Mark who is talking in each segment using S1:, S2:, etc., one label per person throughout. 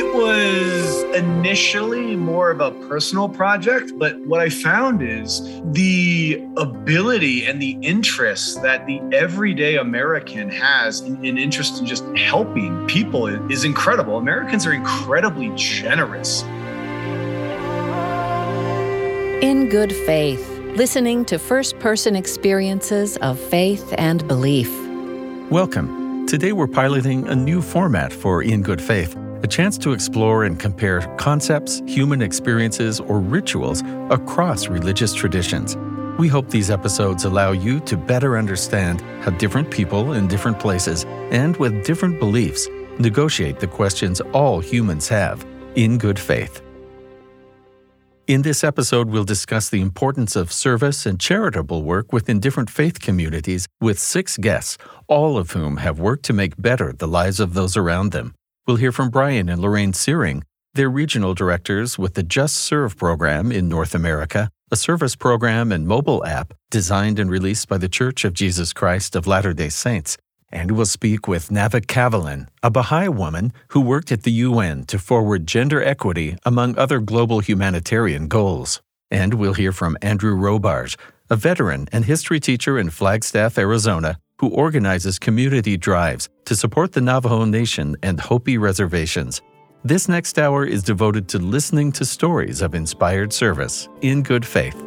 S1: It was initially more of a personal project, but what I found is the ability and the interest that the everyday American has in, in interest in just helping people is incredible. Americans are incredibly generous.
S2: In good faith, listening to first person experiences of faith and belief.
S3: Welcome. Today we're piloting a new format for In Good Faith a chance to explore and compare concepts, human experiences, or rituals across religious traditions. We hope these episodes allow you to better understand how different people in different places and with different beliefs negotiate the questions all humans have in good faith. In this episode, we'll discuss the importance of service and charitable work within different faith communities with six guests, all of whom have worked to make better the lives of those around them. We'll hear from Brian and Lorraine Searing. They're regional directors with the Just Serve program in North America, a service program and mobile app designed and released by the Church of Jesus Christ of Latter day Saints. And we'll speak with Nava Kavalin, a Baha'i woman who worked at the UN to forward gender equity among other global humanitarian goals. And we'll hear from Andrew Robarge, a veteran and history teacher in Flagstaff, Arizona, who organizes community drives to support the Navajo Nation and Hopi reservations. This next hour is devoted to listening to stories of inspired service in good faith.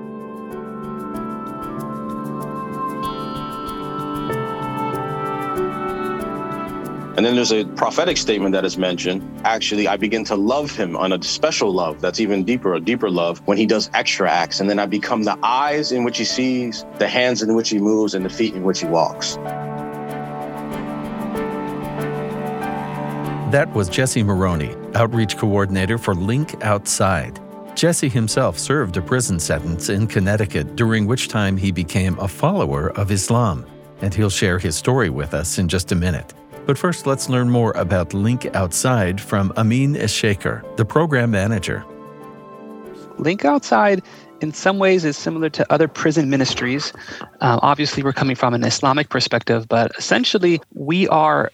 S4: And then there's a prophetic statement that is mentioned. Actually, I begin to love him on a special love that's even deeper, a deeper love when he does extra acts. And then I become the eyes in which he sees, the hands in which he moves, and the feet in which he walks.
S3: That was Jesse Maroney, outreach coordinator for Link Outside. Jesse himself served a prison sentence in Connecticut, during which time he became a follower of Islam. And he'll share his story with us in just a minute. But first, let's learn more about Link Outside from Amin Eshaker, the program manager.
S5: Link Outside, in some ways, is similar to other prison ministries. Uh, obviously, we're coming from an Islamic perspective, but essentially, we are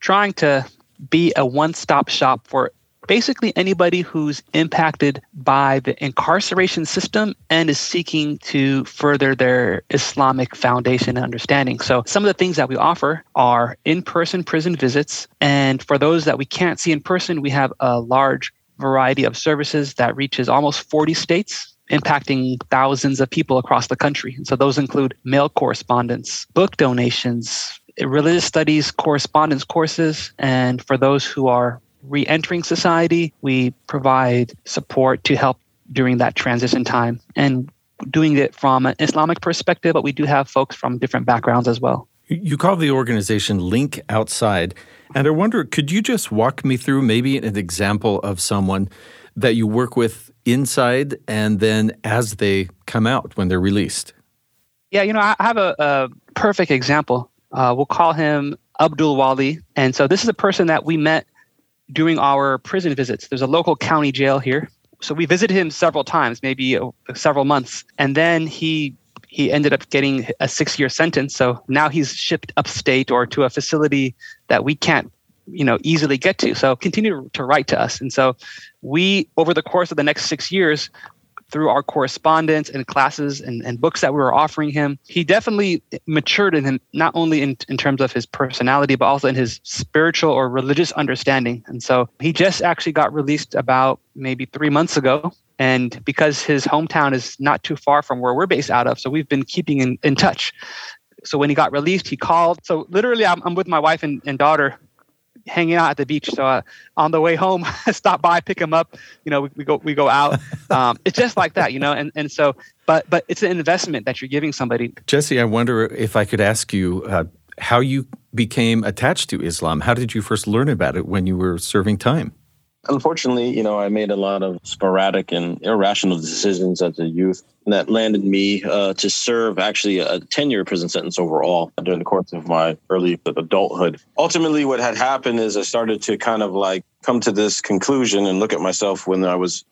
S5: trying to be a one stop shop for basically anybody who's impacted by the incarceration system and is seeking to further their Islamic foundation and understanding. So, some of the things that we offer are in person prison visits. And for those that we can't see in person, we have a large variety of services that reaches almost 40 states impacting thousands of people across the country. And so those include mail correspondence, book donations, religious studies correspondence courses, and for those who are re-entering society, we provide support to help during that transition time and doing it from an Islamic perspective, but we do have folks from different backgrounds as well.
S3: You call the organization Link Outside, and I wonder, could you just walk me through maybe an example of someone that you work with inside and then as they come out when they're released?
S5: Yeah, you know, I have a, a perfect example. Uh, we'll call him Abdul Wali. And so this is a person that we met during our prison visits. There's a local county jail here. So we visited him several times, maybe uh, several months. And then he he ended up getting a six year sentence. So now he's shipped upstate or to a facility that we can't you know easily get to so continue to write to us and so we over the course of the next six years through our correspondence and classes and, and books that we were offering him, he definitely matured in him, not only in, in terms of his personality, but also in his spiritual or religious understanding. And so he just actually got released about maybe three months ago. And because his hometown is not too far from where we're based out of, so we've been keeping in, in touch. So when he got released, he called. So literally, I'm, I'm with my wife and, and daughter hanging out at the beach. So uh, on the way home, stop by, pick him up. You know, we, we go we go out. Um, it's just like that, you know. And and so, but but it's an investment that you're giving somebody.
S3: Jesse, I wonder if I could ask you. Uh, how you became attached to Islam? How did you first learn about it when you were serving time?
S4: Unfortunately, you know, I made a lot of sporadic and irrational decisions as a youth that landed me uh, to serve actually a 10 year prison sentence overall during the course of my early adulthood. Ultimately, what had happened is I started to kind of like come to this conclusion and look at myself when I was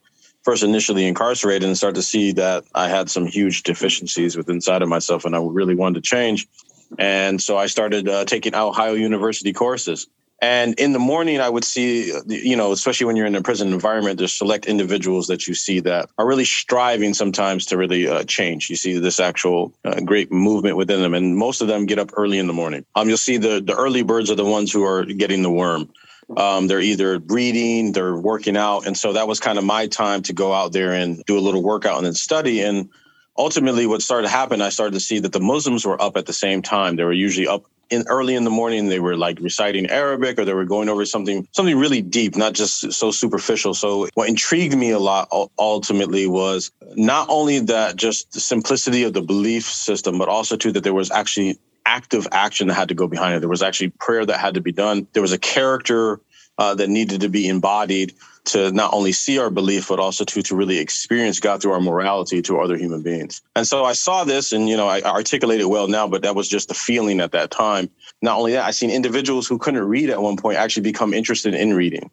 S4: first initially incarcerated and start to see that I had some huge deficiencies within inside of myself and I really wanted to change. And so I started uh, taking Ohio University courses And in the morning, I would see, you know, especially when you're in a prison environment, there's select individuals that you see that are really striving sometimes to really uh, change. You see this actual uh, great movement within them, and most of them get up early in the morning. Um, you'll see the the early birds are the ones who are getting the worm. Um, they're either reading, they're working out, and so that was kind of my time to go out there and do a little workout and then study. And ultimately, what started to happen, I started to see that the Muslims were up at the same time. They were usually up in early in the morning they were like reciting arabic or they were going over something something really deep not just so superficial. So what intrigued me a lot ultimately was not only that just the simplicity of the belief system but also too that there was actually active action that had to go behind it. There was actually prayer that had to be done. There was a character uh, that needed to be embodied to not only see our belief, but also to, to really experience God through our morality to other human beings. And so I saw this and, you know, I articulate it well now, but that was just the feeling at that time. Not only that, I seen individuals who couldn't read at one point actually become interested in reading.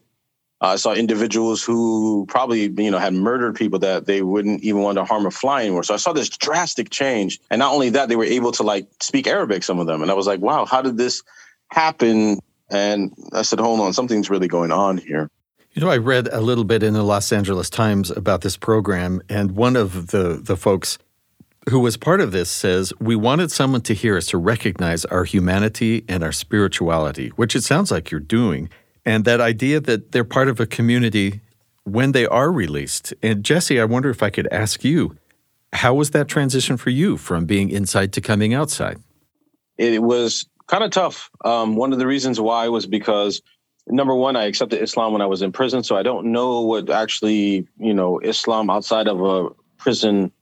S4: I saw individuals who probably, you know, had murdered people that they wouldn't even want to harm a fly anymore. So I saw this drastic change. And not only that, they were able to like speak Arabic, some of them. And I was like, wow, how did this happen? And I said, hold on, something's really going on here.
S3: You know, I read a little bit in the Los Angeles Times about this program, and one of the, the folks who was part of this says, We wanted someone to hear us to recognize our humanity and our spirituality, which it sounds like you're doing, and that idea that they're part of a community when they are released. And Jesse, I wonder if I could ask you, how was that transition for you from being inside to coming outside?
S4: It was kind of tough. Um, one of the reasons why was because number one, I accepted Islam when I was in prison, so I don't know what actually you know Islam outside of a prison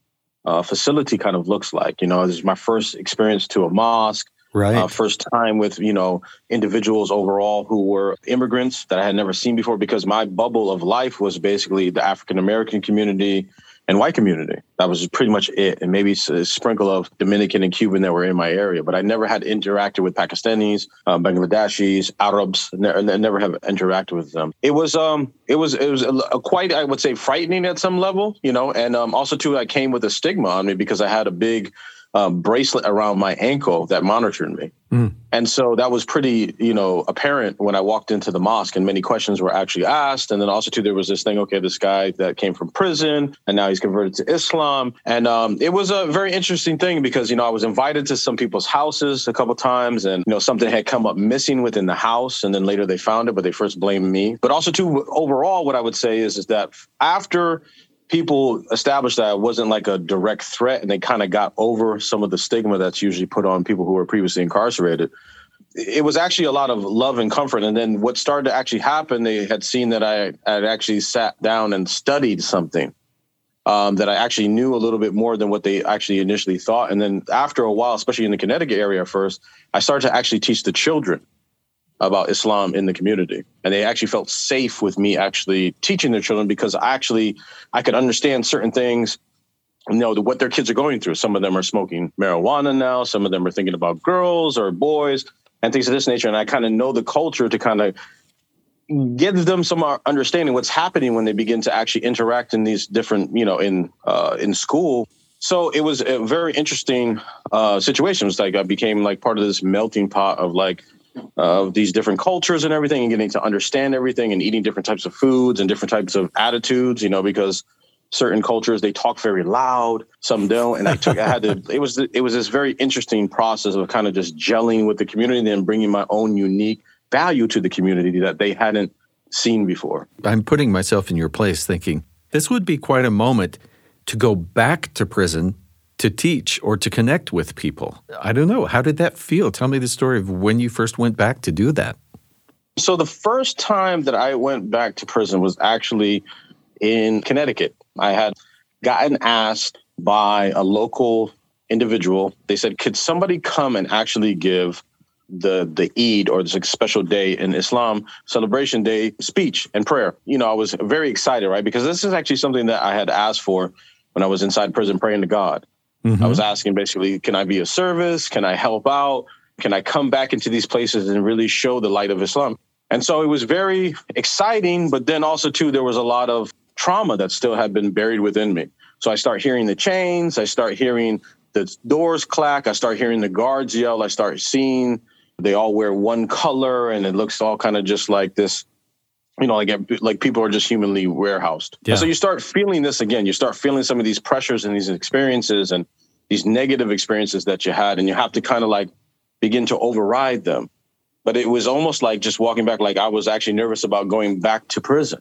S4: uh, facility kind of looks like. You know, this is my first experience to a mosque.
S3: Right. Uh,
S4: first time with you know individuals overall who were immigrants that I had never seen before because my bubble of life was basically the African American community, and white community. That was pretty much it. And maybe a sprinkle of Dominican and Cuban that were in my area. But I never had interacted with Pakistanis, uh, Bangladeshis, Arabs. Ne- never have interacted with them. It was um it was it was a, a quite I would say frightening at some level, you know. And um, also too, I came with a stigma on me because I had a big um, bracelet around my ankle that monitored me. Mm. And so that was pretty, you know, apparent when I walked into the mosque and many questions were actually asked. And then also too, there was this thing, okay, this guy that came from prison and now he's converted to Islam. And um, it was a very interesting thing because, you know, I was invited to some people's houses a couple times and, you know, something had come up missing within the house. And then later they found it, but they first blamed me. But also too, overall, what I would say is, is that after people established that it wasn't like a direct threat and they kind of got over some of the stigma that's usually put on people who were previously incarcerated. It was actually a lot of love and comfort and then what started to actually happen they had seen that i had actually sat down and studied something um, that i actually knew a little bit more than what they actually initially thought and then after a while especially in the connecticut area first i started to actually teach the children about Islam in the community. And they actually felt safe with me actually teaching their children because I actually I could understand certain things, you know, what their kids are going through. Some of them are smoking marijuana now, some of them are thinking about girls or boys and things of this nature. And I kind of know the culture to kind of give them some understanding what's happening when they begin to actually interact in these different, you know, in uh, in school. So it was a very interesting uh, situation. It was like I became like part of this melting pot of like of these different cultures and everything and getting to understand everything and eating different types of foods and different types of attitudes, you know, because certain cultures they talk very loud, some don't. And I took I had to it was it was this very interesting process of kind of just gelling with the community and then bringing my own unique value to the community that they hadn't seen before.
S3: I'm putting myself in your place thinking this would be quite a moment to go back to prison to teach or to connect with people. I don't know. How did that feel? Tell me the story of when you first went back to do that.
S4: So, the first time that I went back to prison was actually in Connecticut. I had gotten asked by a local individual. They said, Could somebody come and actually give the the Eid or the special day in Islam celebration day speech and prayer. You know, I was very excited, right? Because this is actually something that I had asked for when I was inside prison praying to God. Mm-hmm. I was asking basically, can I be of service? Can I help out? Can I come back into these places and really show the light of Islam? And so it was very exciting, but then also too, there was a lot of trauma that still had been buried within me. So I start hearing the chains, I start hearing the doors clack, I start hearing the guards yell, I start seeing They all wear one color and it looks all kind of just like this you know, like like people are just humanly warehoused. Yeah. so you start feeling this again. You start feeling some of these pressures and these experiences and these negative experiences that you had, and you have to kind of like begin to override them. But it was almost like just walking back. Like I was actually nervous about going back to prison,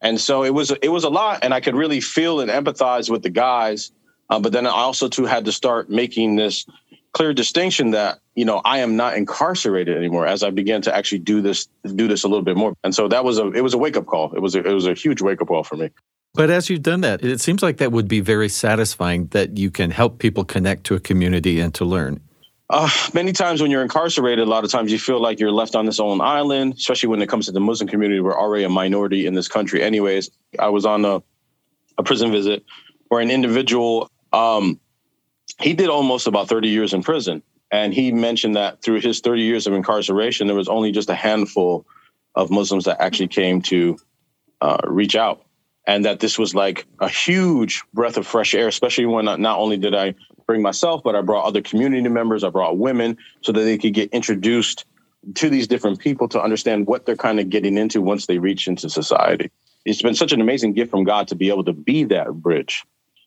S4: and so it was it was a lot, and I could really feel and empathize with the guys. Uh, but then I also too had to start making this clear distinction that you know I am not incarcerated anymore as I began to actually do this do this a little bit more. And so that was a it was a wake up call. It was a, it was a huge wake up call for me.
S3: But as you've done that, it seems like that would be very satisfying that you can help people connect to a community and to learn.
S4: Uh, many times when you're incarcerated, a lot of times you feel like you're left on this own island, especially when it comes to the Muslim community. We're already a minority in this country, anyways. I was on a, a prison visit where an individual um, he did almost about 30 years in prison. And he mentioned that through his 30 years of incarceration, there was only just a handful of Muslims that actually came to uh, reach out. And that this was like a huge breath of fresh air, especially when not, not only did I bring myself, but I brought other community members, I brought women so that they could get introduced to these different people to understand what they're kind of getting into once they reach into society. It's been such an amazing gift from God to be able to be that bridge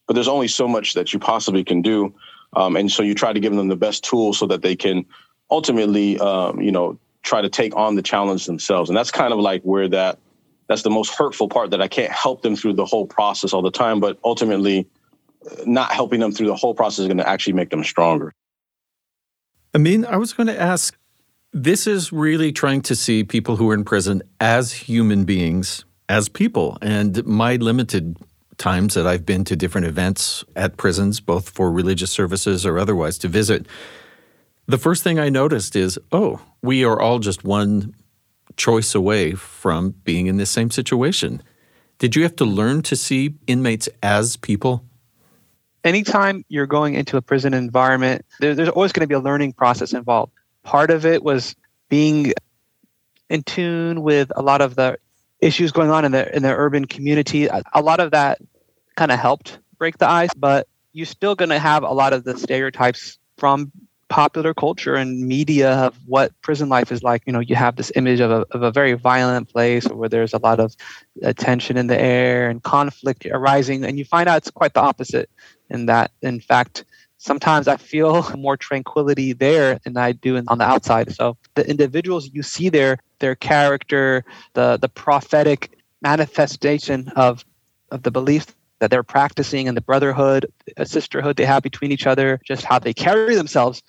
S4: but there's only so much that you possibly can do. Um, and so you try to give them the best tools so that they can ultimately, um, you know, try to take on the challenge themselves. And that's kind of like where that that's the most hurtful part that I can't help them through the whole process all the time, but ultimately uh, not helping them through the whole process is going to actually make them stronger.
S3: I mean, I was going to ask this is really trying to see people who are in prison as human beings, as people. And my limited times that I've been to different events at prisons, both for religious services or otherwise, to visit, the first thing I noticed is oh, we are all just one choice away from being in the same situation. Did you have to learn to see inmates as people?
S5: Anytime you're going into a prison environment, there, there's always going to be a learning process involved. Part of it was being in tune with a lot of the issues going on in the in the urban community. A, lot of that kind of helped break the ice, but you're still going to have a lot of the stereotypes from popular culture and media of what prison life is like. You know, you have this image of a, of a very violent place where there's a lot of uh, tension in the air and conflict arising, and you find out it's quite the opposite. In that, in fact, sometimes I feel more tranquility there than I do on the outside. So the individuals you see there, their character, the the prophetic manifestation of of the beliefs that they're practicing and the brotherhood, a sisterhood they have between each other, just how they carry themselves.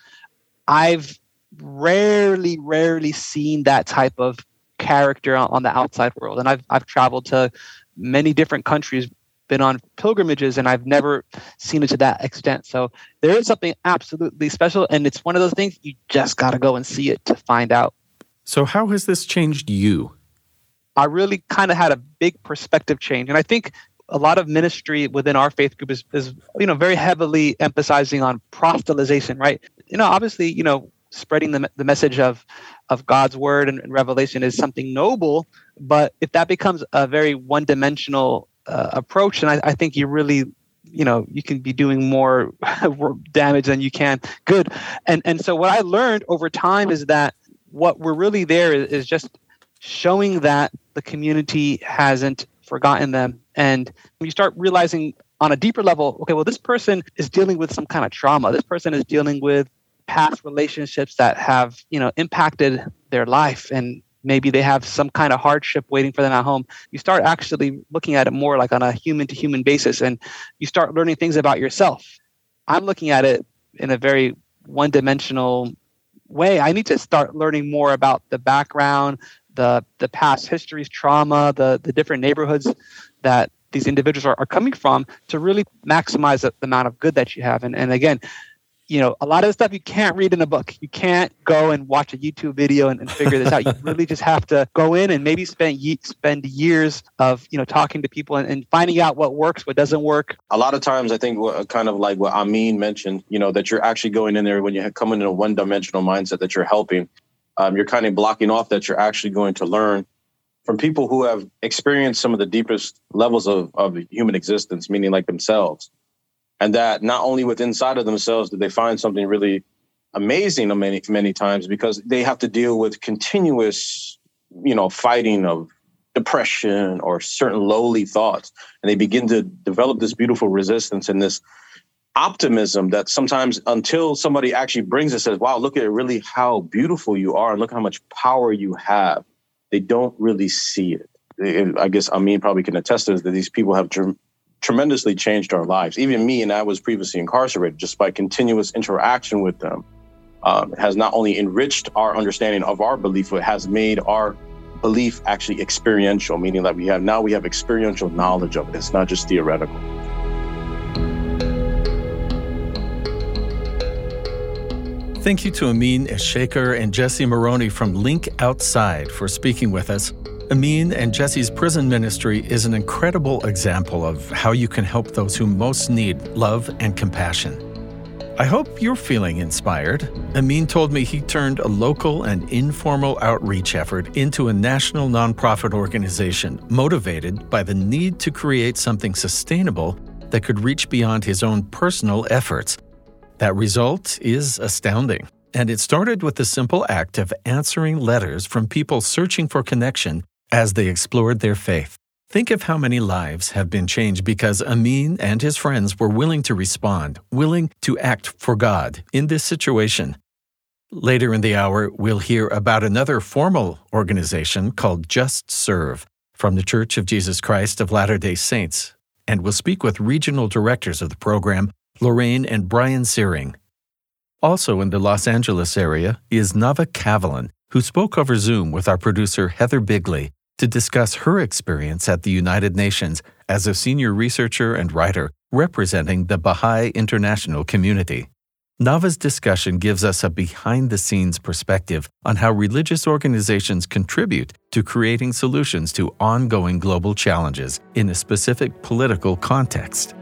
S5: I've rarely, rarely seen that type of character on the outside world. And I've I've traveled to many different countries been on pilgrimages and I've never seen it to that extent. So there is something absolutely special. And it's one of those things you just got to go and see it to find out.
S3: So, how has this changed you?
S5: I really kind of had a big perspective change. And I think a lot of ministry within our faith group is, is you know, very heavily emphasizing on proselytization, right? You know, obviously, you know, spreading the, the message of of God's word and, and revelation is something noble, but if that becomes a very one dimensional uh, approach, and I, I think you really you know you can be doing more damage than you can good and and so what i learned over time is that what we're really there is, is just showing that the community hasn't forgotten them. And you start realizing on a deeper level okay well this person is dealing with some kind of trauma. This person is dealing with past relationships that have you know impacted their life and maybe they have some kind of hardship waiting for them at home. You start actually looking at it more like on a human to human basis and you start learning things about yourself. I'm looking at it in a very one dimensional way. I need to start learning more about the background the the past histories trauma the the different neighborhoods that these individuals are, are coming from to really maximize the, the amount of good that you have. And, and again you know, a lot of the stuff you can't read in a book. You can't go and watch a YouTube video and, and figure this out. You really just have to go in and maybe spend ye- spend years of you know talking to people and, and, finding out what works, what doesn't work.
S4: A lot of times, I think what, kind of like what Amin mentioned, you know, that you're actually going in there when you come in a one dimensional mindset that you're helping. Um, you're kind of blocking off that you're actually going to learn from people who have experienced some of the deepest levels of, of human existence, meaning like themselves and that not only with inside of themselves did they find something really amazing many many times because they have to deal with continuous, you know, fighting of depression or certain lowly thoughts, and they begin to develop this beautiful resistance and this optimism that sometimes until somebody actually brings it says wow look at really how beautiful you are and look how much power you have. They don't really see it. I guess amin probably can attest to this that these people have tremendously changed our lives. Even me and i was previously incarcerated just by continuous interaction with them um, has not only enriched our understanding of our belief but has made our belief actually experiential meaning that we have now we have experiential knowledge of it. It's not just theoretical.
S3: Thank you to Amin Eshaker and Jesse Maroney from Link Outside for speaking with us. Amin and Jesse's prison ministry is an incredible example of how you can help those who most need love and compassion. I hope you're feeling inspired. Amin told me he turned a local and informal outreach effort into a national nonprofit organization motivated by the need to create something sustainable that could reach beyond his own personal efforts that result is astounding. And it started with the simple act of answering letters from people searching for connection as they explored their faith. Think of how many lives have been changed because Amin and his friends were willing to respond, willing to act for God in this situation. Later in the hour, we'll hear about another formal organization called Just Serve from the Church of Jesus Christ of Latter day Saints, and we'll speak with regional directors of the program Lorraine and Brian Searing. Also in the Los Angeles area is Nava Kavalin, who spoke over Zoom with our producer Heather Bigley to discuss her experience at the United Nations as a senior researcher and writer representing the Baha'i international community. Nava's discussion gives us a behind the scenes perspective on how religious organizations contribute to creating solutions to ongoing global challenges in a specific political context.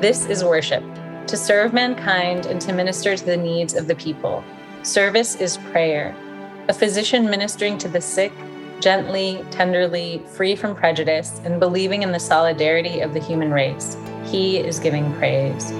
S6: This is worship to serve mankind and to minister to the needs of the people. Service is prayer, a physician ministering to the sick, gently, tenderly, free from prejudice, and believing in the solidarity of the human race. He is giving praise.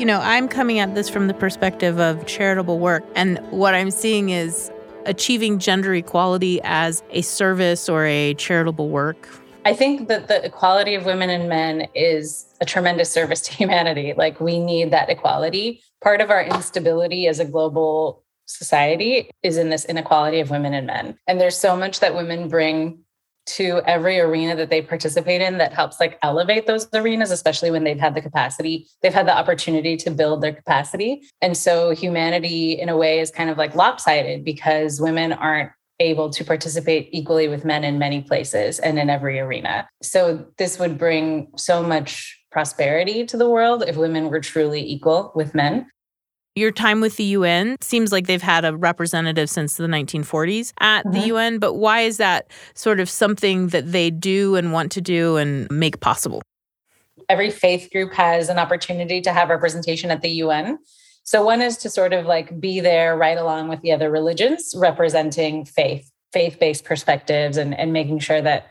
S7: You know, I'm coming at this from the perspective of charitable work. And what I'm seeing is achieving gender equality as a service or a charitable work?
S6: I think that the equality of women and men is a tremendous service to humanity. Like, we need that equality. Part of our instability as a global society is in this inequality of women and men. And there's so much that women bring to every arena that they participate in that helps like elevate those arenas especially when they've had the capacity they've had the opportunity to build their capacity. And so humanity in a way is kind of like lopsided because women aren't able to participate equally with men in many places and in every arena. So this would bring so much prosperity to the world if women were truly equal with men
S7: your time with the UN seems like they've had a representative since the 1940s at mm-hmm. the UN, but why is that sort of something that they do and want to do and make possible?
S6: Every faith group has an opportunity to have representation at the UN. So one is to sort of like be there right along with the other religions representing faith, faith-based perspectives and, and making sure that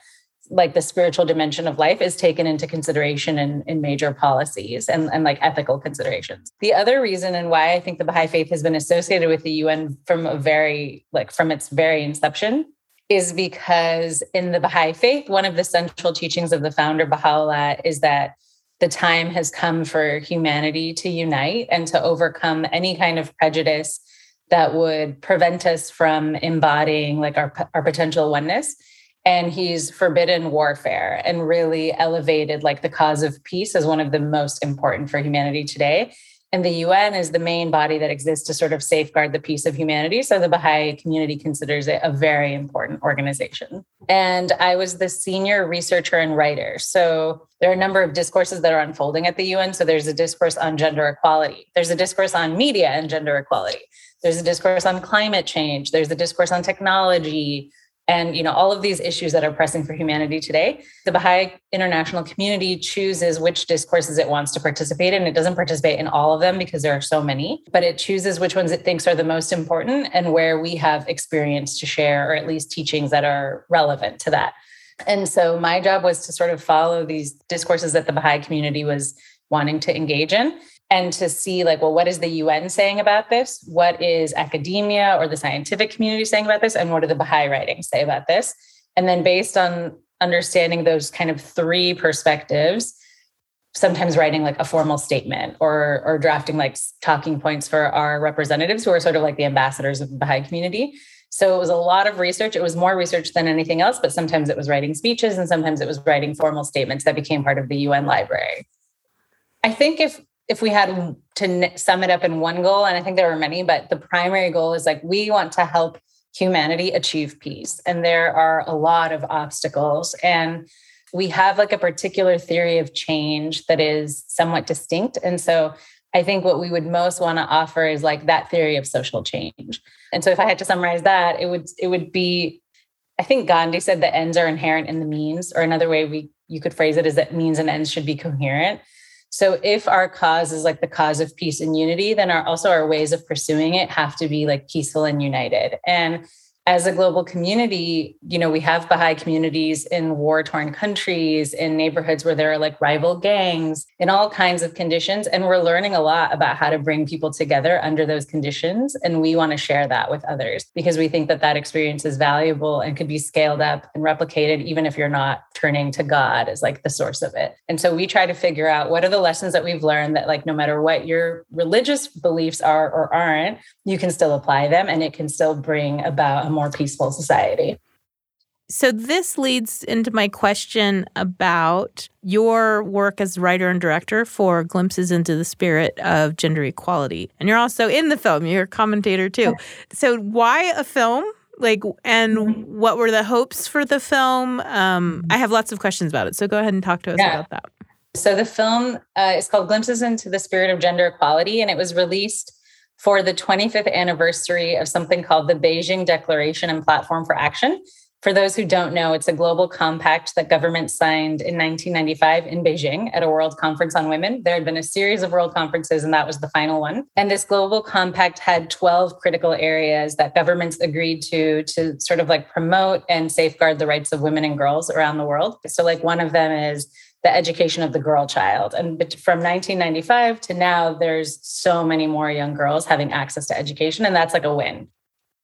S6: like the spiritual dimension of life is taken into consideration in, in major policies and, and like ethical considerations. The other reason and why I think the Baha'i faith has been associated with the UN from a very like from its very inception is because in the Baha'i faith, one of the central teachings of the founder Baha'u'llah is that the time has come for humanity to unite and to overcome any kind of prejudice that would prevent us from embodying like our, our potential oneness and he's forbidden warfare and really elevated like the cause of peace as one of the most important for humanity today and the UN is the main body that exists to sort of safeguard the peace of humanity. So the Baha'i community considers it a very important organization. And I was the senior researcher and writer. So there are a number of discourses that are unfolding at the UN. So there's a discourse on gender equality, there's a discourse on media and gender equality, there's a discourse on climate change, there's a discourse on technology, and you know all of these issues that are pressing for humanity today the baha'i international community chooses which discourses it wants to participate in. It doesn't participate in all of them because there are so many but it chooses which ones it thinks are the most important and where we have experience to share or at least teachings that are relevant to that. And so my job was to sort of follow these discourses that the baha'i community was wanting to engage in and to see like well what is the un saying about this? What is academia or the scientific community saying about this? And what do the baha'i writings say about this? And then based on understanding those kind of three perspectives sometimes writing like a formal statement or or drafting like talking points for our representatives who are sort of like the ambassadors of the baha'i community. So it was a lot of research. It was more research than anything else but sometimes it was writing speeches and sometimes it was writing formal statements that became part of the un library. I think if if we had to sum it up in one goal, and I think there were many, but the primary goal is like we want to help humanity achieve peace. And there are a lot of obstacles. And we have like a particular theory of change that is somewhat distinct. And so I think what we would most want to offer is like that theory of social change. And so if I had to summarize that, it would it would be I think Gandhi said the ends are inherent in the means, or another way we you could phrase it is that means and ends should be coherent. So if our cause is like the cause of peace and unity, then our also our ways of pursuing it have to be like peaceful and united. And as a global community, you know, we have Baha'i communities in war torn countries, in neighborhoods where there are like rival gangs, in all kinds of conditions. And we're learning a lot about how to bring people together under those conditions. And we want to share that with others because we think that that experience is valuable and could be scaled up and replicated, even if you're not turning to God as like the source of it. And so we try to figure out what are the lessons that we've learned that, like, no matter what your religious beliefs are or aren't, you can still apply them and it can still bring about a more peaceful society.
S7: So, this leads into my question about your work as writer and director for Glimpses into the Spirit of Gender Equality. And you're also in the film, you're a commentator too. So, why a film? Like, and mm-hmm. what were the hopes for the film? Um, I have lots of questions about it. So, go ahead and talk to us yeah. about that.
S6: So, the film uh, is called Glimpses into the Spirit of Gender Equality, and it was released for the 25th anniversary of something called the Beijing Declaration and Platform for Action. For those who don't know, it's a global compact that governments signed in 1995 in Beijing at a World Conference on Women. There had been a series of world conferences, and that was the final one. And this global compact had 12 critical areas that governments agreed to to sort of like promote and safeguard the rights of women and girls around the world. So, like, one of them is the education of the girl child. And from 1995 to now, there's so many more young girls having access to education, and that's like a win.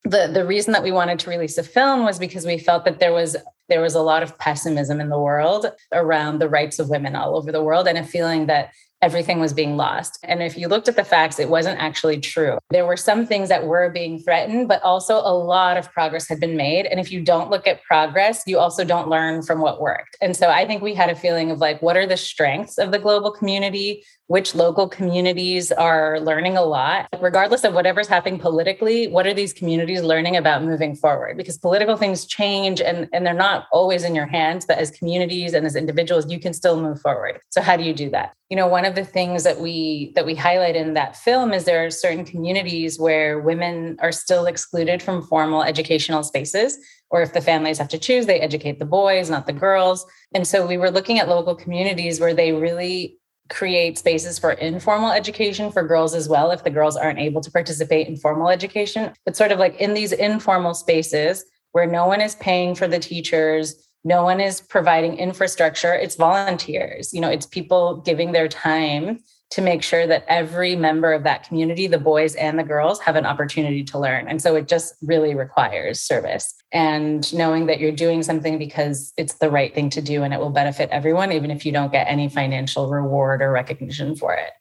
S6: The, the reason that we wanted to release a film was because we felt that there was there was a lot of pessimism in the world around the rights of women all over the world and a feeling that everything was being lost. And if you looked at the facts, it wasn't actually true. There were some things that were being threatened, but also a lot of progress had been made. And if you don't look at progress, you also don't learn from what worked. And so I think we had a feeling of like, what are the strengths of the global community? Which local communities are learning a lot. Regardless of whatever's happening politically, what are these communities learning about moving forward? Because political things change and, and they're not always in your hands, but as communities and as individuals, you can still move forward. So how do you do that? You know, one of the things that we that we highlight in that film is there are certain communities where women are still excluded from formal educational spaces or if the families have to choose, they educate the boys, not the girls. And so we were looking at local communities where they really create spaces for informal education for girls as well if the girls aren't able to participate in formal education. But sort of like in these informal spaces where no one is paying for the teachers no one is providing infrastructure it's volunteers. You know it's people giving their time to make sure that every member of that community, the boys and the girls, have an opportunity to learn. And so it just really requires service and knowing that you're doing something because it's the right thing to do and it will benefit everyone, even if you don't get any financial reward or recognition for it.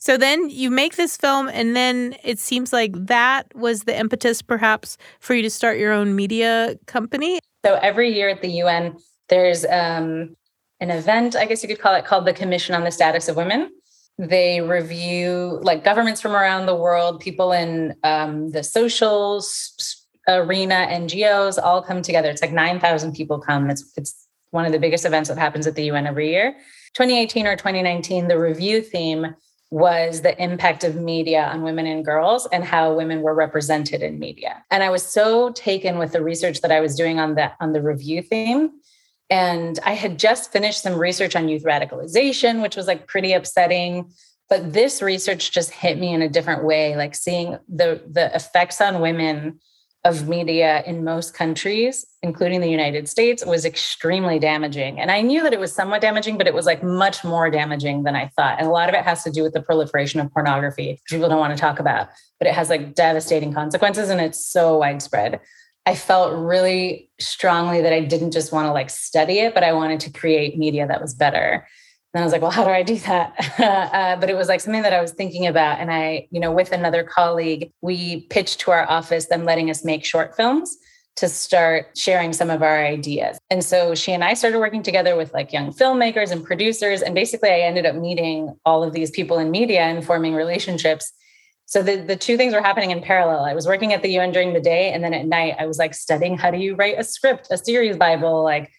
S7: So then you make this film, and then it seems like that was the impetus, perhaps, for you to start your own media company.
S6: So every year at the UN, there's um, an event, I guess you could call it, called the Commission on the Status of Women. They review like governments from around the world, people in um, the social arena, NGOs all come together. It's like 9,000 people come. It's, it's one of the biggest events that happens at the UN every year. 2018 or 2019, the review theme was the impact of media on women and girls and how women were represented in media. And I was so taken with the research that I was doing on that on the review theme. And I had just finished some research on youth radicalization, which was like pretty upsetting. But this research just hit me in a different way, like seeing the the effects on women of media in most countries, including the United States, was extremely damaging. And I knew that it was somewhat damaging, but it was like much more damaging than I thought. And a lot of it has to do with the proliferation of pornography, which people don't want to talk about, but it has like devastating consequences and it's so widespread. I felt really strongly that I didn't just want to like study it, but I wanted to create media that was better And I was like, well, how do I do that? uh, but it was like something that I was thinking about. And I, you know, with another colleague, we pitched to our office them letting us make short films to start sharing some of our ideas. And so she and I started working together with like young filmmakers and producers. And basically, I ended up meeting all of these people in media and forming relationships. So the, the two things were happening in parallel. I was working at the UN during the day. And then at night, I was like studying how do you write a script, a series Bible, like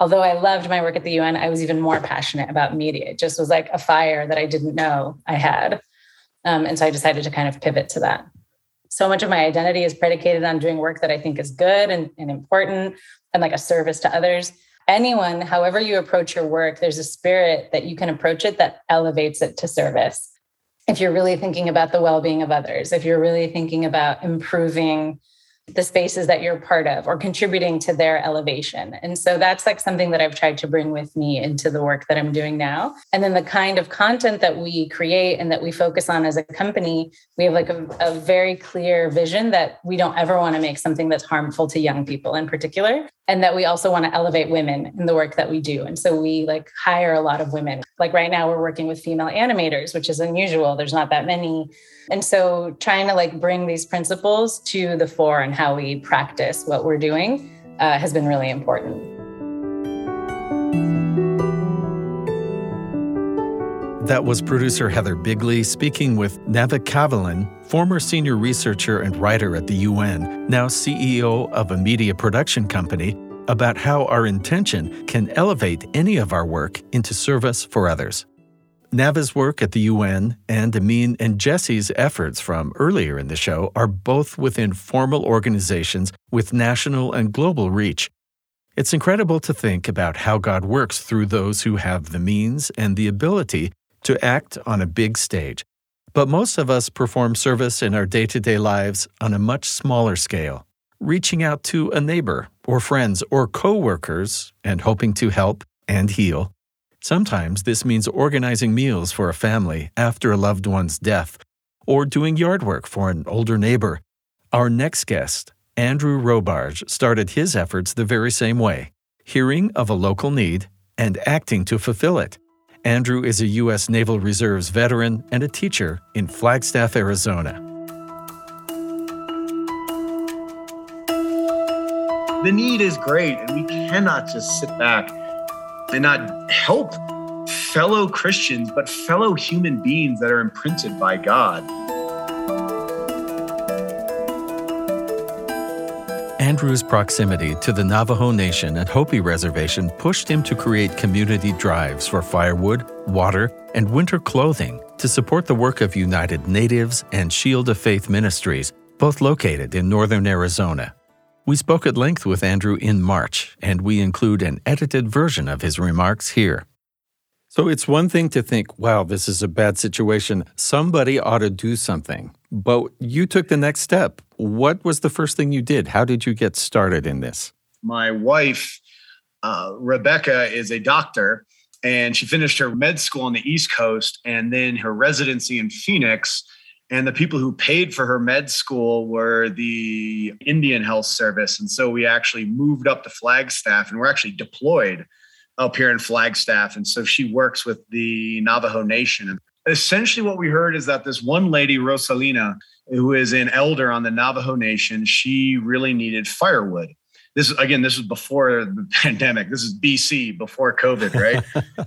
S6: although I loved my work at the UN, I was even more passionate about media. It just was like a fire that I didn't know I had. Um, and so I decided to kind of pivot to that. So much of my identity is predicated on doing work that I think is good and, and important and like a service to others. Anyone, however you approach your work, there's a spirit that you can approach it that elevates it to service. If you're really thinking about the well being of others, if you're really thinking about improving the spaces that you're part of or contributing to their elevation. And so that's like something that I've tried to bring with me into the work that I'm doing now. And then the kind of content that we create and that we focus on as a company, we have like a, a very clear vision that we don't ever want to make something that's harmful to young people in particular. And that we also want to elevate women in the work that we do. And so we like hire a lot of women. Like right now, we're working with female animators, which is unusual. There's not that many and so trying to like bring these principles to the fore and how we practice what we're doing uh, has been really important.
S3: That was producer Heather Bigley speaking with Nava Kavalan, former senior researcher and writer at the UN, now CEO of a media production company, about how our intention can elevate any of our work into service for others. Nava's work at the UN and Amin and Jesse's efforts from earlier in the show are both within formal organizations with national and global reach. It's incredible to think about how God works through those who have the means and the ability to act on a big stage. But most of us perform service in our day to day lives on a much smaller scale, reaching out to a neighbor or friends or co workers and hoping to help and heal Sometimes this means organizing meals for a family after a loved one's death, or doing yard work for an older neighbor. Our next guest, Andrew Robarge, started his efforts the very same way, hearing of a local need and acting to fulfill it. Andrew is a U.S. Naval Reserves veteran and a teacher in Flagstaff, Arizona.
S1: The need is great, and we cannot just sit back and not help fellow Christians, but fellow human beings that are imprinted by God.
S3: Andrew's proximity to the Navajo Nation and Hopi Reservation pushed him to create community drives for firewood, water, and winter clothing to support the work of United Natives and Shield of Faith Ministries, both located in northern Arizona. We spoke at length with Andrew in March, and we include an edited version of his remarks here. So it's one thing to think, wow, this is a bad situation. Somebody ought to do something. But you took the next step. What was the first thing you did? How did you get started in this?
S1: My wife, uh, Rebecca, is a doctor, and she finished her med school on the East Coast and then her residency in Phoenix and the people who paid for her med school were the Indian Health Service. And so we actually moved up to Flagstaff and we're actually deployed up here in Flagstaff. And so she works with the Navajo Nation. And essentially, what we heard is that this one lady, Rosalina, who is an elder on the Navajo Nation, she really needed firewood. This is again, this was before the pandemic. This is BC, before COVID, right?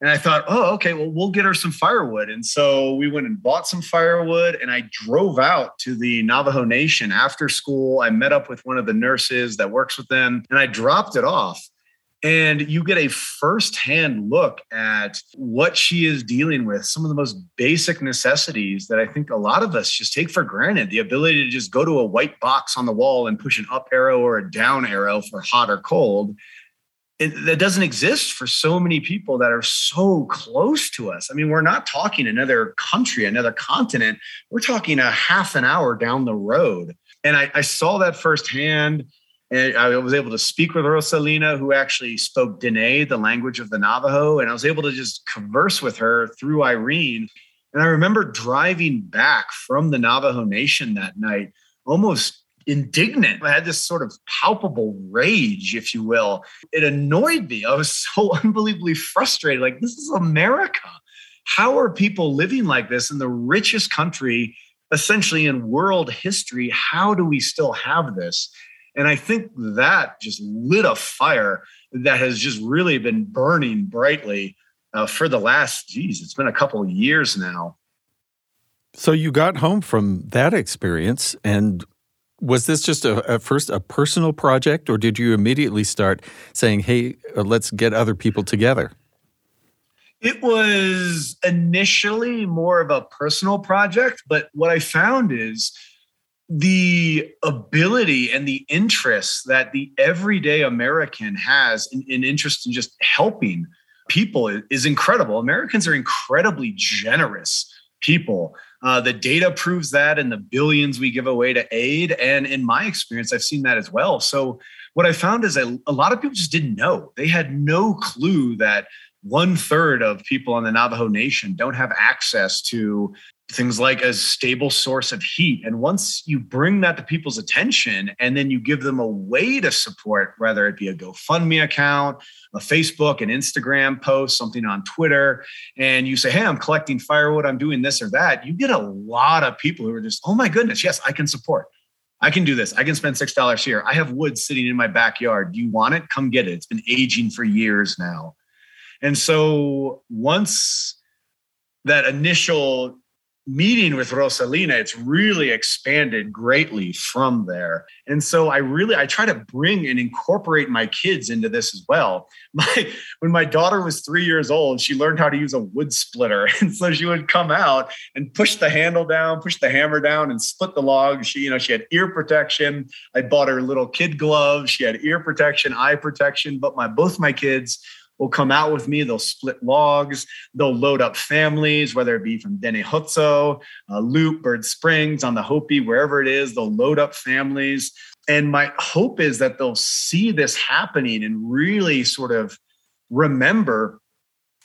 S1: And I thought, oh, okay, well, we'll get her some firewood. And so we went and bought some firewood and I drove out to the Navajo Nation after school. I met up with one of the nurses that works with them and I dropped it off. and you get a firsthand look at what she is dealing with some of the most basic necessities that i think a lot of us just take for granted the ability to just go to a white box on the wall and push an up arrow or a down arrow for hot or cold it, that doesn't exist for so many people that are so close to us. I mean we're not talking another country another continent. We're talking a half an hour down the road. And I, I saw that firsthand and I was able to speak with Rosalina, who actually spoke Dene, the language of the Navajo, and I was able to just converse with her through Irene. And I remember driving back from the Navajo Nation that night, almost indignant. I had this sort of palpable rage, if you will. It annoyed me. I was so unbelievably frustrated. Like, this is America. How are people living like this in the richest country, essentially in world history? How do we still have this? And I think that just lit a fire that has just really been burning brightly uh, for the last, geez, it's been a couple of years now.
S3: So you got home from that experience, and was this just a, at first a personal project, or did you immediately start saying, "Hey, uh, let's get other people together"?
S1: It was initially more of a personal project, but what I found is the ability and the interest that the everyday American has in, in interest in just helping people is, incredible. Americans are incredibly generous people. Uh, the data proves that and the billions we give away to aid. And in my experience, I've seen that as well. So, what I found is a, a lot of people just didn't know. They had no clue that one third of people on the Navajo Nation don't have access to things like a stable source of heat. And once you bring that to people's attention and then you give them a way to support, whether it be a GoFundMe account, a Facebook, an Instagram post, something on Twitter, and you say, Hey, I'm collecting firewood, I'm doing this or that, you get a lot of people who are just, Oh my goodness, yes, I can support. I can do this. I can spend $6 here. I have wood sitting in my backyard. Do you want it? Come get it. It's been aging for years now. And so once that initial meeting with Rosalina, it's really expanded greatly from there. And so I really I try to bring and incorporate my kids into this as well. My when my daughter was 3 years old, she learned how to use a wood splitter. And so she would come out and push the handle down, push the hammer down and split the log. She you know, she had ear protection. I bought her little kid gloves. She had ear protection, eye protection, but my both my kids will come out with me. They'll split logs. They'll load up families, whether it be from Dene Hutso, uh, Leupp, Bird Springs, on the Hopi, wherever it is. They'll load up families. And my hope is that they'll see this happening and really sort of remember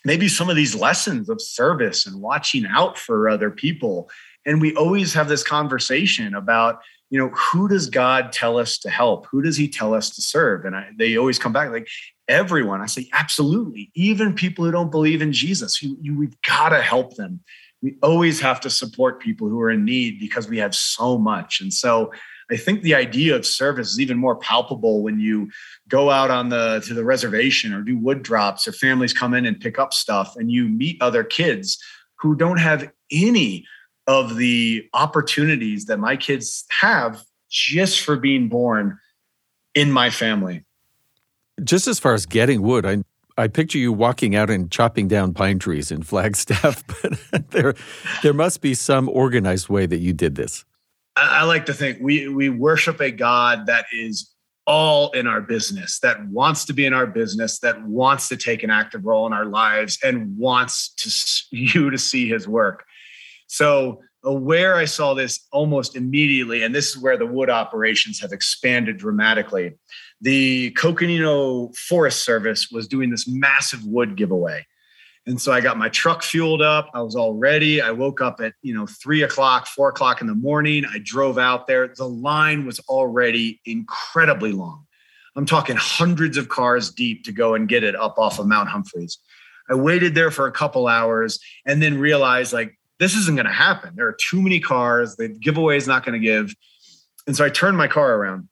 S1: maybe some of these lessons of service and watching out for other people. And we always have this conversation about you know who does god tell us to help who does he tell us to serve and I, they always come back like everyone. I say, absolutely. Even people who don't believe in Jesus, you, you, we've got to help them. We always have to support people who are in need because we have so much. And so I think the idea of service is even more palpable when you go out on the to the reservation or do wood drops or families come in and pick up stuff and you meet other kids who don't have any of the opportunities that my kids have just for being born in my family.
S3: Just as far as getting wood, I I picture you walking out and chopping down pine trees in Flagstaff, but there there must be some organized way that you did this.
S1: I like to think we we worship a God that is all in our business, that wants to be in our business, that wants to take an active role in our lives, and wants to you to see His work. So where I saw this almost immediately, and this is where the wood operations have expanded dramatically the Coconino Forest Service was doing this massive wood giveaway. And so I got my truck fueled up. I was all ready. I woke up at, you know, three o'clock, four o'clock in the morning. I drove out there. The line was already incredibly long. I'm talking hundreds of cars deep to go and get it up off of Mount Humphreys. I waited there for a couple hours and then realized like this isn't going to happen. There are too many cars. The giveaway is not going to give. And so I turned my car around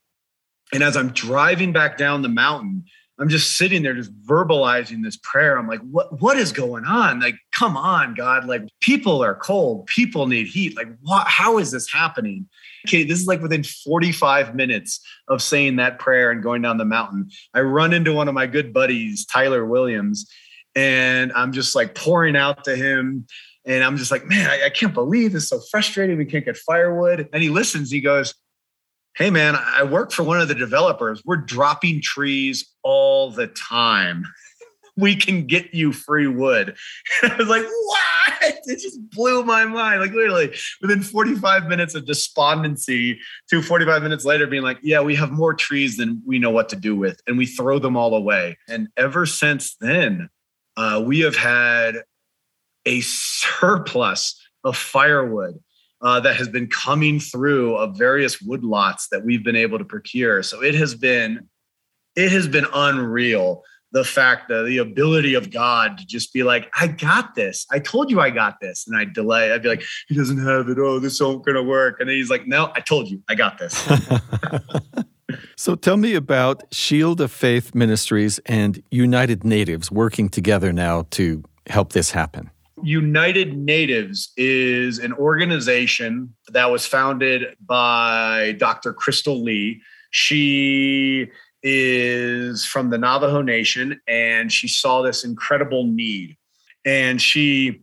S1: and as I'm driving back down the mountain, I'm just sitting there just verbalizing this prayer. I'm like, what what is going on? Like, come on, God. Like people are cold. People need heat. Like, what how is this happening? Okay, this is like within 45 minutes of saying that prayer and going down the mountain. I run into one of my good buddies, Tyler Williams, and I'm just like pouring out to him. And I'm just like, man, I, I can't believe this. Is so frustrating. We can't get firewood. And he listens. He goes, Hey, man, I work for one of the developers. We're dropping trees all the time. We can get you free wood. And I was like, what? It just blew my mind. Like, literally, within 45 minutes of despondency, to 45 minutes later, being like, yeah, we have more trees than we know what to do with. And we throw them all away. And ever since then, uh, we have had a surplus of firewood uh, that has been coming through of various woodlots that we've been able to procure. So it has been, it has been unreal. The fact that the ability of God to just be like, I got this. I told you I got this. And I delay. I'd be like, he doesn't have it. Oh, this isn't gonna work. And then he's like, No, I told you, I got this.
S3: so tell me about Shield of Faith Ministries and United Natives working together now to help this happen.
S1: United Natives is an organization that was founded by Dr. Crystal Lee. She is from the Navajo Nation and she saw this incredible need. And she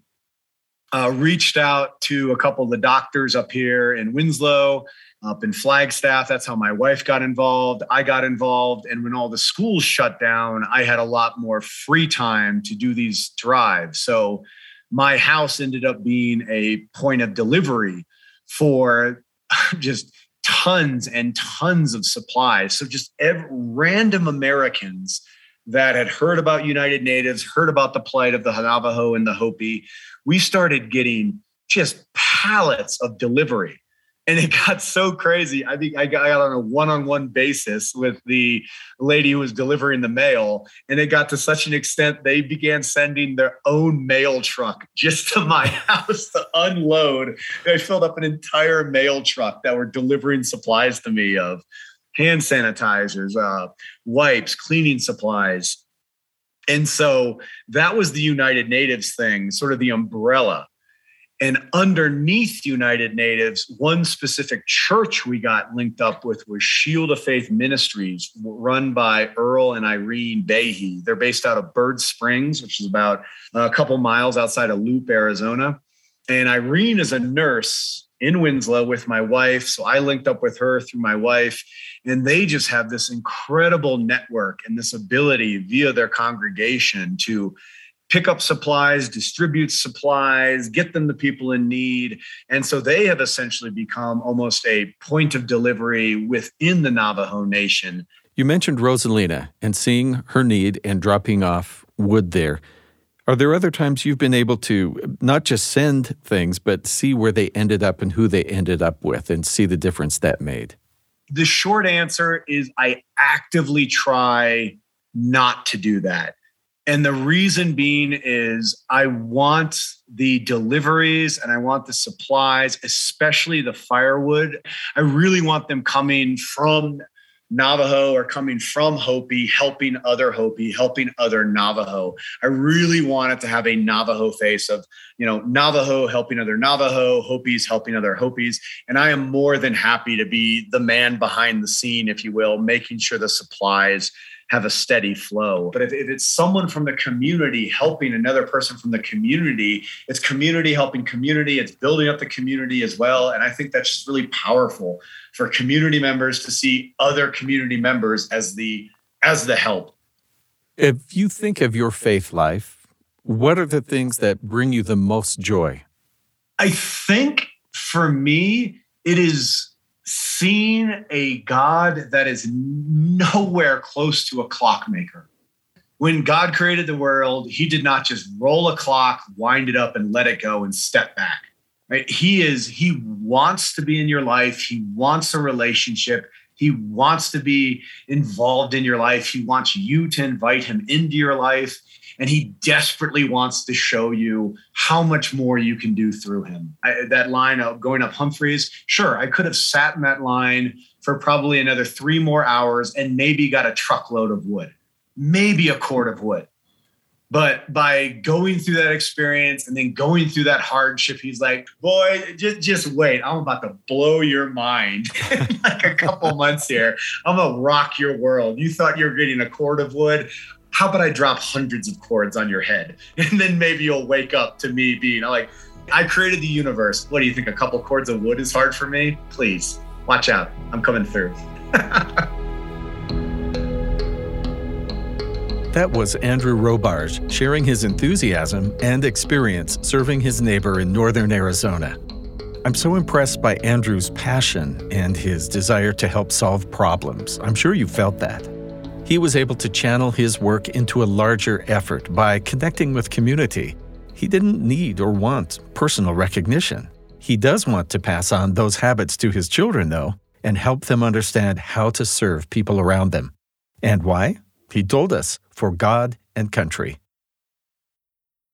S1: uh, reached out to a couple of the doctors up here in Winslow, up in Flagstaff. That's how my wife got involved. I got involved. And when all the schools shut down, I had a lot more free time to do these drives. So my house ended up being a point of delivery for just tons and tons of supplies. So just every, random Americans that had heard about United Natives, heard about the plight of the Navajo and the Hopi, we started getting just pallets of delivery and it got so crazy. I think I got on a one-on-one basis with the lady who was delivering the mail, and it got to such an extent they began sending their own mail truck just to my house to unload. They filled up an entire mail truck that were delivering supplies to me of hand sanitizers, uh, wipes, cleaning supplies. And so that was the United Natives thing, sort of the umbrella and underneath United Natives, one specific church we got linked up with was Shield of Faith Ministries, run by Earl and Irene Behe. They're based out of Bird Springs, which is about a couple miles outside of Leupp, Arizona. And Irene is a nurse in Winslow with my wife. So I linked up with her through my wife. And they just have this incredible network and this ability via their congregation to pick up supplies, distribute supplies, get them to people in need. And so they have essentially become almost a point of delivery within the Navajo Nation.
S3: You mentioned Rosalina and seeing her need and dropping off wood there. Are there other times you've been able to not just send things, but see where they ended up and who they ended up with and see the difference that made?
S1: The short answer is I actively try not to do that. And the reason being is I want the deliveries and I want the supplies, especially the firewood. I really want them coming from Navajo or coming from Hopi, helping other Hopi, helping other Navajo. I really want it to have a Navajo face of, you know, Navajo helping other Navajo, Hopis helping other Hopis. And I am more than happy to be the man behind the scene, if you will, making sure the supplies have a steady flow. But if, if it's someone from the community helping another person from the community, it's community helping community, it's building up the community as well. And I think that's just really powerful for community members to see other community members as the as the help.
S3: If you think of your faith life, what are the things that bring you the most joy?
S1: I think for me, it is seeing a God that is nowhere close to a clockmaker. When God created the world, he did not just roll a clock, wind it up, and let it go and step back. Right? He is, he wants to be in your life. He wants a relationship. He wants to be involved in your life. He wants you to invite him into your life and he desperately wants to show you how much more you can do through him. I, that line of going up Humphreys, sure, I could have sat in that line for probably another three more hours and maybe got a truckload of wood. maybe a cord of wood. But by going through that experience and then going through that hardship, he's like, boy, just, just wait. I'm about to blow your mind in like a couple months here. I'm going to rock your world. You thought you were getting a cord of wood. How about I drop hundreds of cords on your head? And then maybe you'll wake up to me being like, I created the universe. What do you think? A couple cords of wood is hard for me? Please watch out. I'm coming through.
S3: That was Andrew Robarge sharing his enthusiasm and experience serving his neighbor in northern Arizona. I'm so impressed by Andrew's passion and his desire to help solve problems. I'm sure you felt that. He was able to channel his work into a larger effort by connecting with community. He didn't need or want personal recognition. He does want to pass on those habits to his children, though, and help them understand how to serve people around them. And why? He told us for God and country.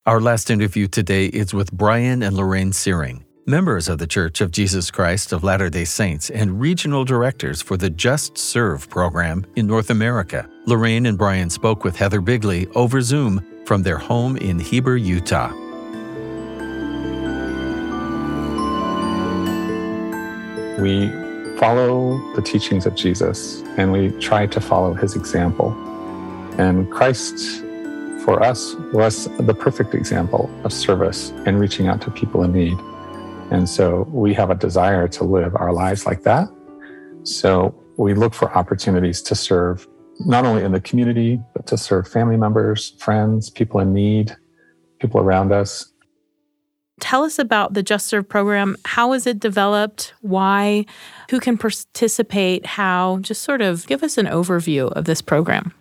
S3: Our last interview today is with Brian and Lorraine Searing, members of the Church of Jesus Christ of Latter day Saints and regional directors for the Just Serve program in North America. Lorraine and Brian spoke with Heather Bigley over Zoom from their home in Heber, Utah.
S8: We follow the teachings of Jesus and we try to follow his example. And Christ, for us, was the perfect example of service and reaching out to people in need. And so we have a desire to live our lives like that. So we look for opportunities to serve not only in the community, but to serve family members, friends, people in need, people around us.
S7: Tell us about the Just Serve program. How is it developed? Why? Who can participate? How? Just sort of give us an overview of this program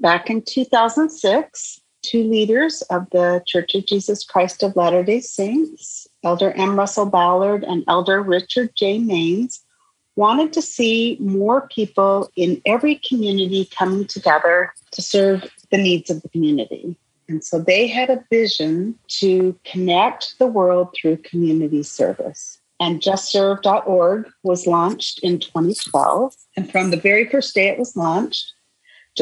S9: back in 2006, two leaders of the Church of Jesus Christ of Latter day Saints, Elder M. Russell Ballard and Elder Richard J. Maynes, wanted to see more people in every community coming together to serve the needs of the community. And so they had a vision to connect the world through community service. And justserve.org was launched in 2012. And from the very first day it was launched,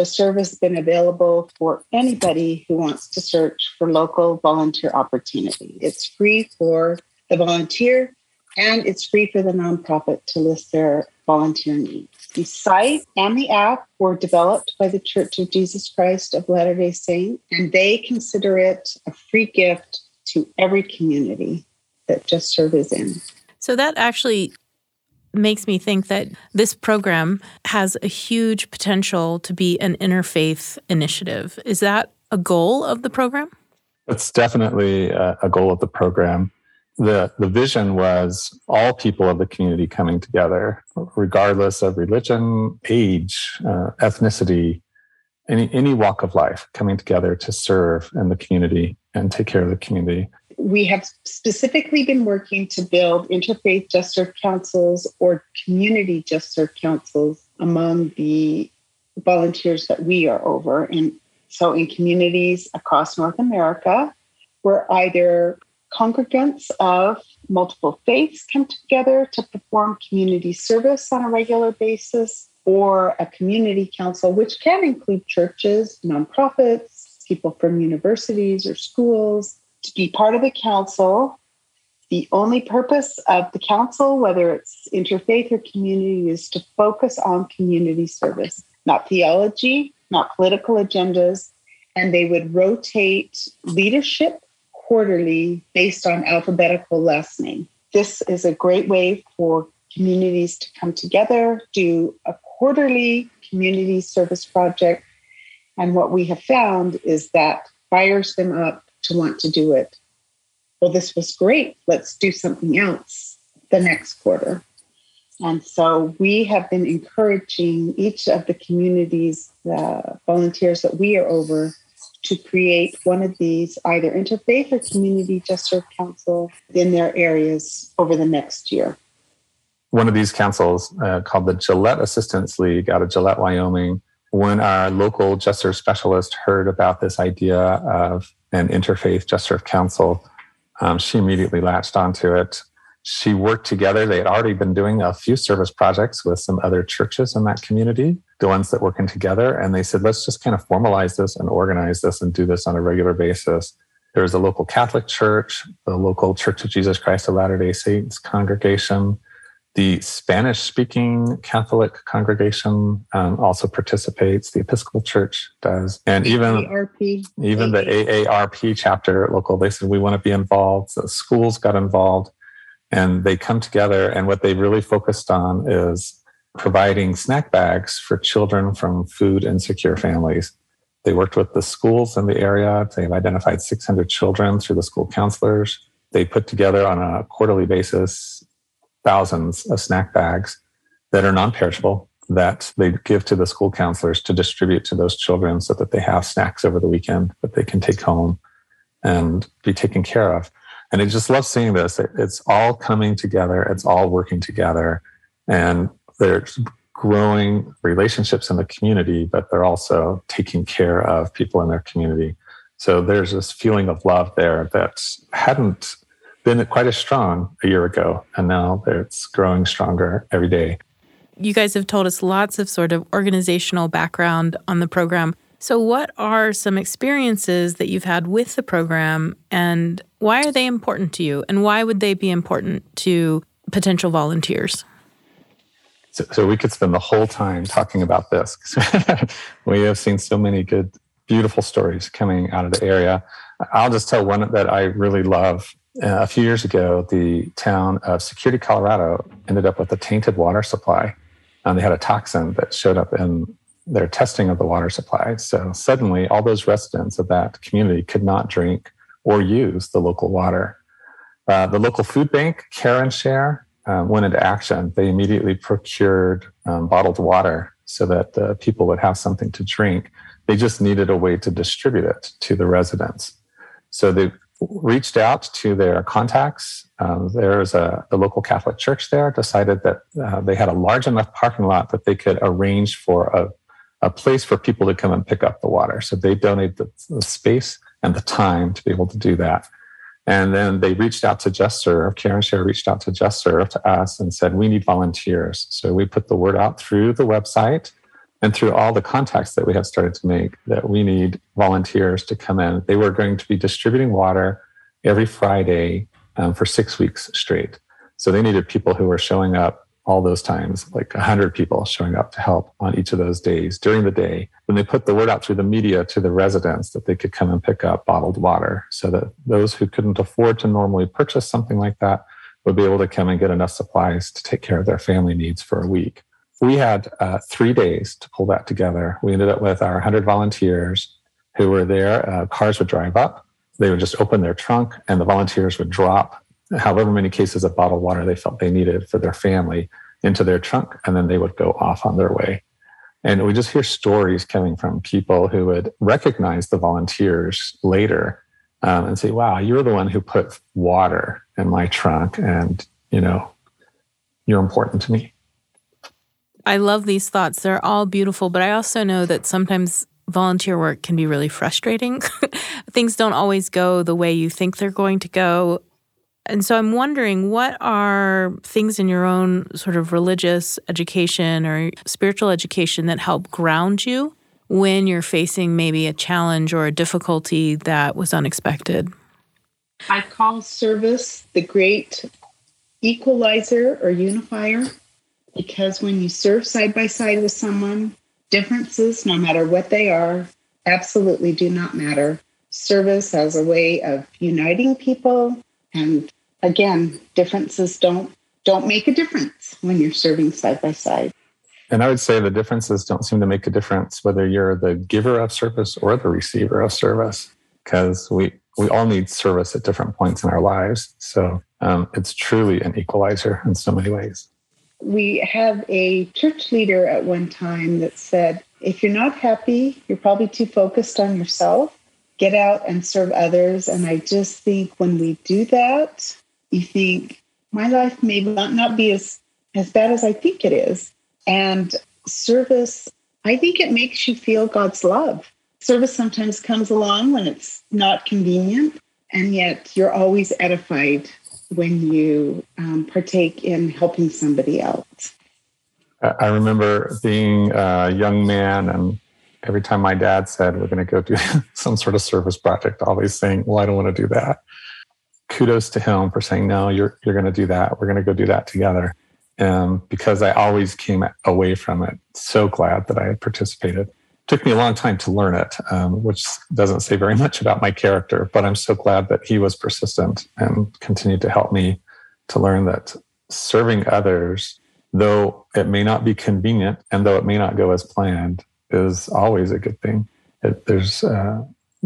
S9: Serve has been available for anybody who wants to search for local volunteer opportunity. It's free for the volunteer and it's free for the nonprofit to list their volunteer needs. The site and the app were developed by the Church of Jesus Christ of Latter day Saints, and they consider it a free gift to every community that Just Serve is in.
S7: So that actually makes me think that this program has a huge potential to be an interfaith initiative. Is that a goal of the program?
S8: It's definitely a, a goal of the program. The, the vision was all people of the community coming together, regardless of religion, age, uh, ethnicity, any, any walk of life, coming together to serve in the community and take care of the community
S9: we have specifically been working to build interfaith just councils or community just councils among the volunteers that we are over. And so in communities across North America, where either congregants of multiple faiths come together to perform community service on a regular basis, or a community council, which can include churches, nonprofits, people from universities or schools, to be part of the council. The only purpose of the council, whether it's interfaith or community, is to focus on community service, not theology, not political agendas. And they would rotate leadership quarterly based on alphabetical last name. This is a great way for communities to come together, do a quarterly community service project. And what we have found is that fires them up to want to do it. Well, this was great. Let's do something else the next quarter. And so we have been encouraging each of the communities, the volunteers that we are over, to create one of these either interfaith or community just council in their areas over the next year.
S8: One of these councils uh, called the Gillette Assistance League out of Gillette, Wyoming. When our local just specialist heard about this idea of an interfaith just serve council, um, she immediately latched onto it. she worked together. They had already been doing a few service projects with some other churches in that community, the ones that working together. And they said, let's just kind of formalize this and organize this and do this on a regular basis. There was a local Catholic church, the local Church of Jesus Christ of Latter day Saints congregation, the Spanish speaking Catholic congregation um, also participates. The Episcopal Church does. And even, AARP. even the AARP chapter local, they said, we want to be involved. So schools got involved and they come together. And what they really focused on is providing snack bags for children from food insecure families. They worked with the schools in the area. They've identified 600 children through the school counselors. They put together on a quarterly basis thousands of snack bags that are non-perishable that they give to the school counselors to distribute to those children so that they have snacks over the weekend that they can take home and be taken care of. And I just love seeing this. It, it's all coming together. It's all working together. And there's growing relationships in the community, but they're also taking care of people in their community. So there's this feeling of love there that hadn't been quite as strong a year ago, and now it's growing stronger every day.
S7: You guys have told us lots of sort of organizational background on the program. So, what are some experiences that you've had with the program, and why are they important to you? And why would they be important to potential volunteers?
S8: So, so we could spend the whole time talking about this. we have seen so many good, beautiful stories coming out of the area. I'll just tell one that I really love uh, a few years ago, the town of Security, Colorado ended up with a tainted water supply. And they had a toxin that showed up in their testing of the water supply. So suddenly, all those residents of that community could not drink or use the local water. Uh, the local food bank, Care and Share, um, went into action. They immediately procured um, bottled water so that uh, people would have something to drink. They just needed a way to distribute it to the residents. So they reached out to their contacts. Um, there's a the local Catholic church there decided that uh, they had a large enough parking lot that they could arrange for a, a place for people to come and pick up the water. So they donated the, the space and the time to be able to do that. And then they reached out to Just Serve. Care and Share reached out to Just Serve to us and said, we need volunteers. So we put the word out through the website and through all the contacts that we have started to make that we need volunteers to come in. They were going to be distributing water every friday um, for six weeks straight. So they needed people who were showing up all those times like 100 people showing up to help on each of those days during the day. When they put the word out through the media to the residents that they could come and pick up bottled water so that those who couldn't afford to normally purchase something like that would be able to come and get enough supplies to take care of their family needs for a week we had uh, three days to pull that together. We ended up with our 100 volunteers who were there. Uh, cars would drive up, they would just open their trunk, and the volunteers would drop however many cases of bottled water they felt they needed for their family into their trunk, and then they would go off on their way. And we just hear stories coming from people who would recognize the volunteers later um, and say, wow, you're the one who put water in my trunk, and, you know, you're important to me.
S7: I love these thoughts. They're all beautiful, but I also know that sometimes volunteer work can be really frustrating. Things don't always go the way you think they're going to go. And so I'm wondering what are things in your own sort of religious education or spiritual education that help ground you when you're facing maybe a challenge or a difficulty that was unexpected?
S9: I call service the great equalizer or unifier because when you serve side by side with someone, differences, no matter what they are, absolutely do not matter. Service as a way of uniting people and again, differences don't don't make a difference when you're serving side by side.
S8: And I would say the differences don't seem to make a difference whether you're the giver of service or the receiver of service, because we we all need service at different points in our lives. So um, it's truly an equalizer in so many ways
S9: we have a church leader at one time that said, if you're not happy, you're probably too focused on yourself. Get out and serve others. And I just think when we do that, you think, my life may not be as, as bad as I think it is. And service, I think it makes you feel God's love. Service sometimes comes along when it's not convenient, and yet you're always edified when you um, partake in helping somebody else.
S8: I remember being a young man, and every time my dad said, We're going to go do some sort of service project, always saying, Well, I don't want to do that. Kudos to him for saying, No, you're, you're going to do that. We're going to go do that together. And because I always came away from it so glad that I had participated took me a long time to learn it, um, which doesn't say very much about my character, but I'm so glad that he was persistent and continued to help me to learn that serving others, though it may not be convenient and though it may not go as planned, is always a good thing. It, there's uh,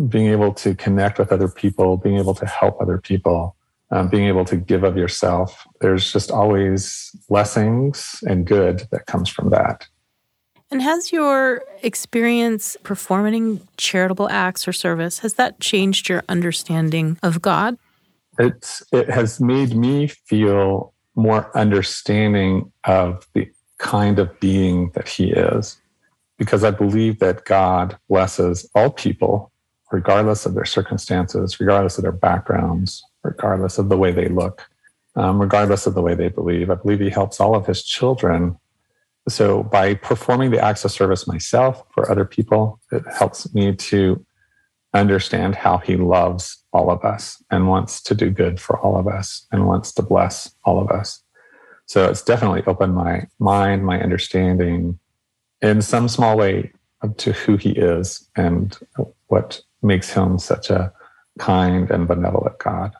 S8: being able to connect with other people, being able to help other people, um, being able to give of yourself. There's just always blessings and good that comes from that.
S7: And has your experience performing charitable acts or service has that changed your understanding of God?
S8: It's it has made me feel more understanding of the kind of being that he is because I believe that God blesses all people regardless of their circumstances, regardless of their backgrounds, regardless of the way they look, um, regardless of the way they believe. I believe he helps all of his children so by performing the acts of service myself for other people, it helps me to understand how he loves all of us and wants to do good for all of us and wants to bless all of us. So it's definitely opened my mind, my understanding in some small way to who he is and what makes him such a kind and benevolent God.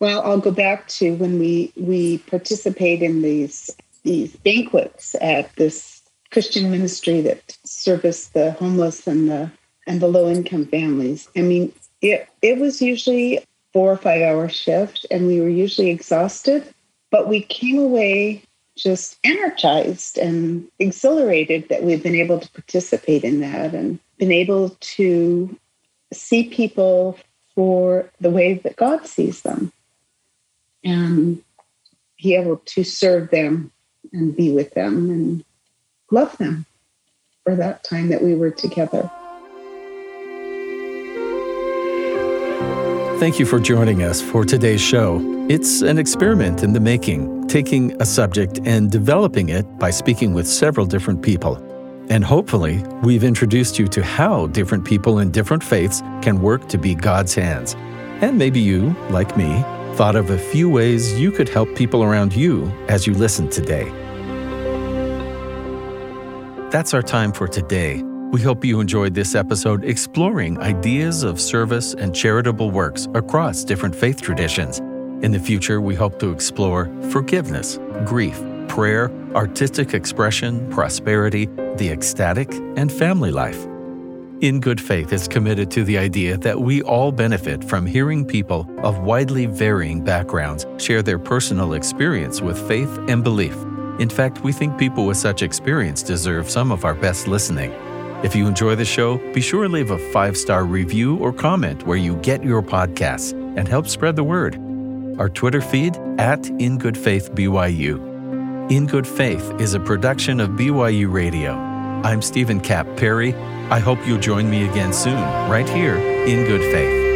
S9: Well, I'll go back to when we we participate in these these banquets at this Christian ministry that serviced the homeless and the and the low income families. I mean, it it was usually four or five hour shift, and we were usually exhausted, but we came away just energized and exhilarated that we've been able to participate in that and been able to see people for the way that God sees them and be able to serve them and be with them and love them for that time that we were together.
S3: Thank you for joining us for today's show. It's an experiment in the making, taking a subject and developing it by speaking with several different people. And hopefully, we've introduced you to how different people in different faiths can work to be God's hands. And maybe you, like me, thought of a few ways you could help people around you as you listen today. That's our time for today. We hope you enjoyed this episode exploring ideas of service and charitable works across different faith traditions. In the future, we hope to explore forgiveness, grief, prayer, artistic expression, prosperity, the ecstatic, and family life. In Good Faith is committed to the idea that we all benefit from hearing people of widely varying backgrounds share their personal experience with faith and belief. In fact, we think people with such experience deserve some of our best listening. If you enjoy the show, be sure to leave a five star review or comment where you get your podcasts and help spread the word. Our Twitter feed at In Good Faith BYU. In Good Faith is a production of BYU Radio. I'm Stephen Kapp Perry I hope you'll join me again soon, right here in good faith.